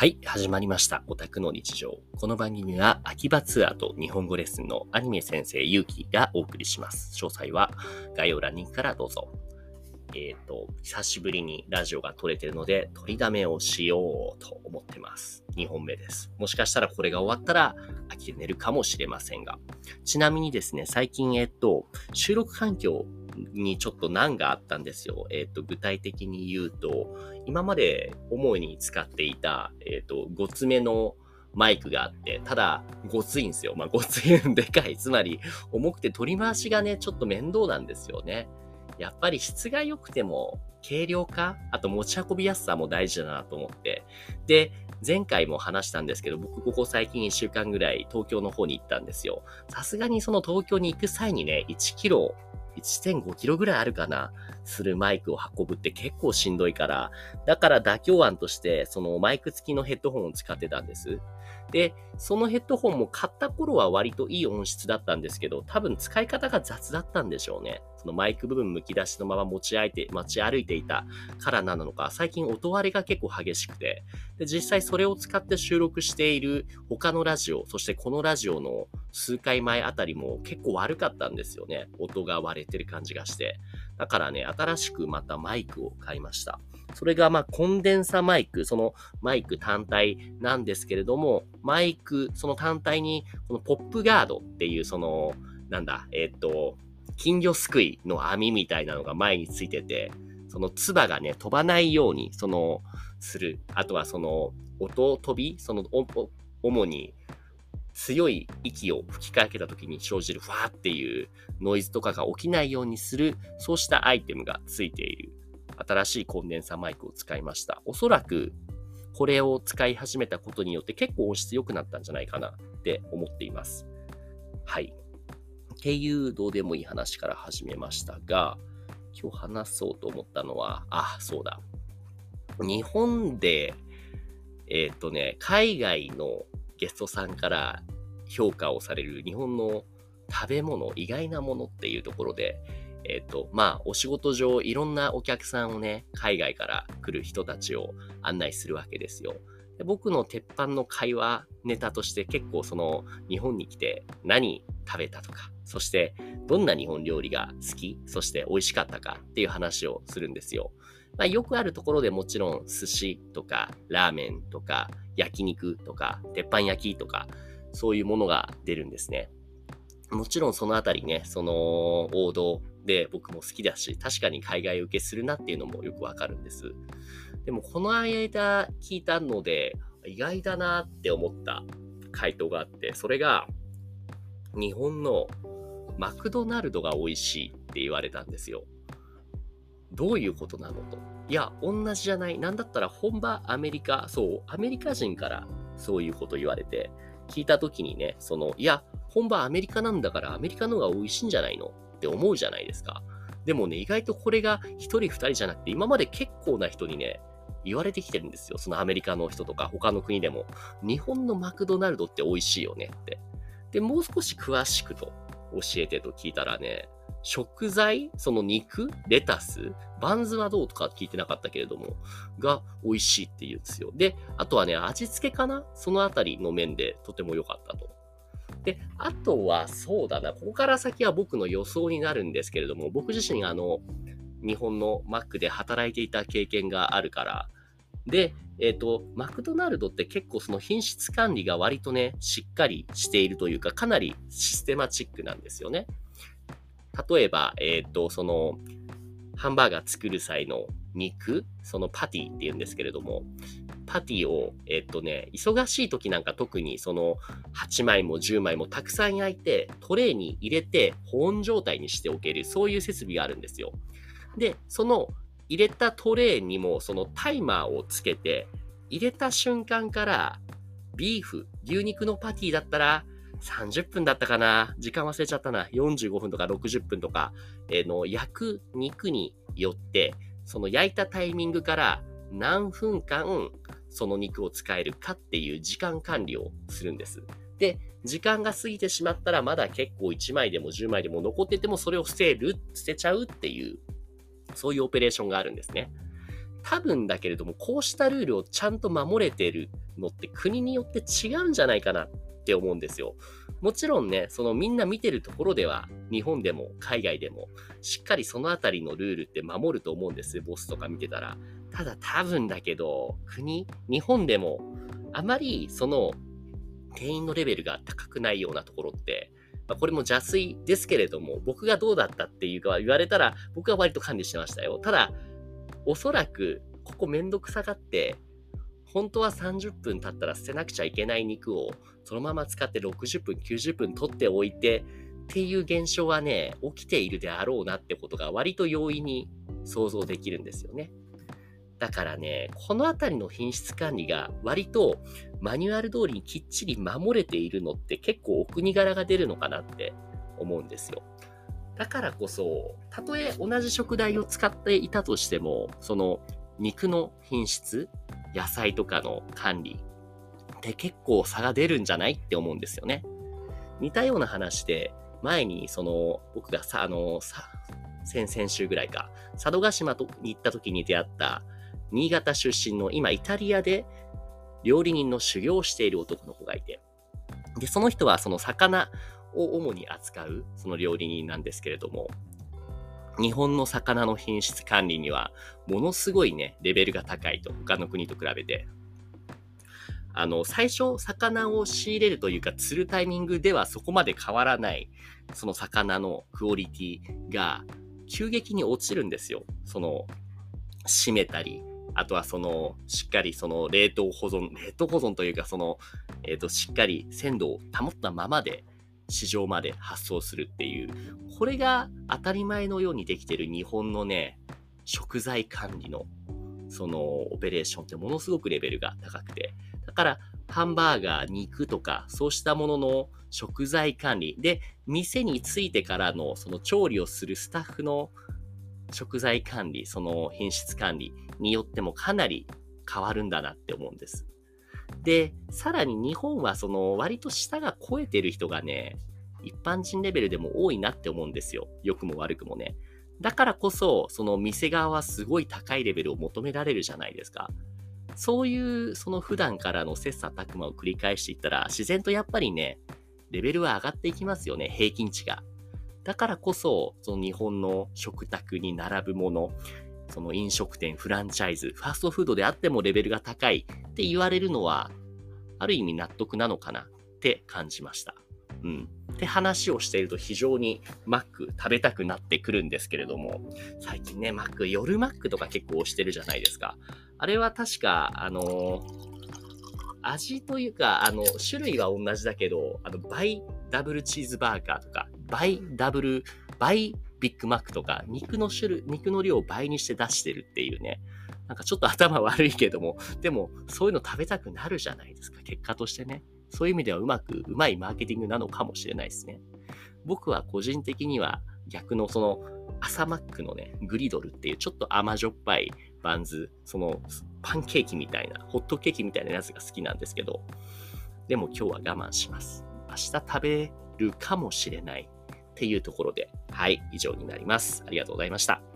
はい、始まりました。オタクの日常。この番組は秋葉ツアーと日本語レッスンのアニメ先生ゆうきがお送りします。詳細は概要欄にからどうぞ。えっ、と、久しぶりにラジオが撮れてるので、取りだめをしようと思ってます。2本目です。もしかしたらこれが終わったら飽きて寝るかもしれませんが。ちなみにですね、最近、えっ、と、収録環境にちょっと難があったんですよ。えっ、と、具体的に言うと、今まで主に使っていた、えっ、と、5つ目のマイクがあって、ただ、ごついんですよ。まあ、ごついんでかい。つまり、重くて取り回しがね、ちょっと面倒なんですよね。やっぱり質が良くても、軽量化あと持ち運びやすさも大事だなと思って。で、前回も話したんですけど、僕ここ最近1週間ぐらい東京の方に行ったんですよ。さすがにその東京に行く際にね、1キロ、1.5キロぐらいあるかな。するマイクを運ぶって結構しんどいから、だから妥協案として、そのマイク付きのヘッドホンを使ってたんです。で、そのヘッドホンも買った頃は割といい音質だったんですけど、多分使い方が雑だったんでしょうね。そのマイク部分剥き出しのまま持ち歩いて、持ち歩いていたからなのか、最近音割れが結構激しくて、で、実際それを使って収録している他のラジオ、そしてこのラジオの数回前あたりも結構悪かったんですよね。音が割れてる感じがして。だからね、新しくまたマイクを買いました。それがまあコンデンサマイク、そのマイク単体なんですけれども、マイク、その単体にこのポップガードっていうその、なんだ、えっと、金魚すくいの網みたいなのが前についてて、その唾がね、飛ばないように、その、する。あとはその、音飛び、その、おお主に強い息を吹きかけた時に生じるファーっていうノイズとかが起きないようにする、そうしたアイテムがついている新しいコンデンサーマイクを使いました。おそらくこれを使い始めたことによって結構音質良くなったんじゃないかなって思っています。はい。っていうどうでもいい話から始めましたが、今日話そうと思ったのは、あ、そうだ。日本で、えっ、とね、海外のゲストさんから評価をされる日本の食べ物、意外なものっていうところで、えっ、と、まあ、お仕事上、いろんなお客さんをね、海外から来る人たちを案内するわけですよ。で僕の鉄板の会話ネタとして結構その日本に来て何食べたとか、そしてどんな日本料理が好き、そして美味しかったかっていう話をするんですよ。まあ、よくあるところでもちろん寿司とかラーメンとか焼肉とか鉄板焼きとかそういうものが出るんですね。もちろんそのあたりね、その王道で僕も好きだし、確かに海外受けするなっていうのもよくわかるんです。でもこの間聞いたので、意外だなって思った回答があって、それが日本のマクドナルドが美味しいって言われたんですよ。どういうことなのと。いや、同じじゃない。なんだったら本場アメリカ、そう、アメリカ人からそういうこと言われて、聞いた時にね、その、いや、本場アメリカなんだからアメリカの方が美味しいんじゃないの？って思うじゃないですか。でもね、意外とこれが一人二人じゃなくて、今まで結構な人にね、言われてきてるんですよ。そのアメリカの人とか他の国でも。日本のマクドナルドって美味しいよねって。で、もう少し詳しくと教えてと聞いたらね、食材その肉レタスバンズはどうとか聞いてなかったけれども、が美味しいって言うんですよ。で、あとはね、味付けかな？そのあたりの面でとても良かったと。で、あとはそうだな、ここから先は僕の予想になるんですけれども、僕自身あの、日本のマックで働いていた経験があるから、で、えっ、と、マクドナルドって結構その品質管理が割とね、しっかりしているというか、かなりシステマチックなんですよね。例えば、えっ、と、その、ハンバーガー作る際の肉、そのパティって言うんですけれども、パティを、えっとね、忙しい時なんか特にその8枚も10枚もたくさん焼いて、トレーに入れて保温状態にしておける、そういう設備があるんですよ。で、その入れたトレーにもそのタイマーをつけて、入れた瞬間からビーフ、牛肉のパティだったら30分だったかな時間忘れちゃったな。45分とか60分とか、えーの焼く肉によって、その焼いたタイミングから何分間その肉を使えるかっていう時間管理をするんです。で、時間が過ぎてしまったらまだ結構1枚でも10枚でも残っててもそれを捨てる、捨てちゃうっていう、そういうオペレーションがあるんですね。多分だけれども、こうしたルールをちゃんと守れてるのって国によって違うんじゃないかなっって思うんですよ。もちろんね、そのみんな見てるところでは、日本でも海外でも、しっかりそのあたりのルールって守ると思うんですボスとか見てたら。ただ多分だけど、国、日本でも、あまりその店員のレベルが高くないようなところって、まあ、これも邪推ですけれども、僕がどうだったっていうか言われたら、僕は割と管理してましたよ。ただ、おそらく、ここめんどくさがって、本当は30分経ったら捨てなくちゃいけない肉をそのまま使って60分、90分取っておいてっていう現象はね、起きているであろうなってことが割と容易に想像できるんですよね。だからね、このあたりの品質管理が割とマニュアル通りにきっちり守れているのって結構お国柄が出るのかなって思うんですよ。だからこそ、たとえ同じ食材を使っていたとしても、その肉の品質、野菜とかの管理って結構差が出るんじゃないって思うんですよね。似たような話で、前にその僕がさ、あの、さ、先々週ぐらいか、佐渡島に行った時に出会った新潟出身の今イタリアで料理人の修行をしている男の子がいて、で、その人はその魚を主に扱うその料理人なんですけれども、日本の魚の品質管理にはものすごいね、レベルが高いと、他の国と比べて。あの、最初、魚を仕入れるというか、釣るタイミングではそこまで変わらない、その魚のクオリティが急激に落ちるんですよ。その、締めたり、あとはその、しっかりその冷凍保存、冷凍保存というかその、え、ー、と、しっかり鮮度を保ったままで市場まで発送するっていう、これが当たり前のようにできてる日本のね、食材管理のそのオペレーションってものすごくレベルが高くて、だからハンバーガー、肉とか、そうしたものの食材管理で、店に着いてからのその調理をするスタッフの食材管理、その品質管理によってもかなり変わるんだなって思うんです。で、さらに日本はその割と舌が超えてる人がね、一般人レベルでも多いなって思うんですよ。良くも悪くもね。だからこそ、その店側はすごい高いレベルを求められるじゃないですか。そういう、その普段からの切磋琢磨を繰り返していったら、自然とやっぱりね、レベルは上がっていきますよね、平均値が。だからこそ、その日本の食卓に並ぶもの、その飲食店、フランチャイズ、ファーストフードであってもレベルが高いって言われるのは、ある意味納得なのかなって感じました。うん。って話をしていると非常にマック食べたくなってくるんですけれども、最近ね、マック、夜マックとか結構押してるじゃないですか。あれは確か、あのー、味というか、あの、種類は同じだけど、あの、バイダブルチーズバーガーとか、バイダブル、バイビッグマックとか、肉の種類、肉の量を倍にして出してるっていうね。なんかちょっと頭悪いけども、でもそういうの食べたくなるじゃないですか、結果としてね。そういう意味ではうまく、うまいマーケティングなのかもしれないですね。僕は個人的には逆のその朝マックのね、グリドルっていうちょっと甘じょっぱいバンズ、そのパンケーキみたいな、ホットケーキみたいなやつが好きなんですけど、でも今日は我慢します。明日食べるかもしれないっていうところで、はい、以上になります。ありがとうございました。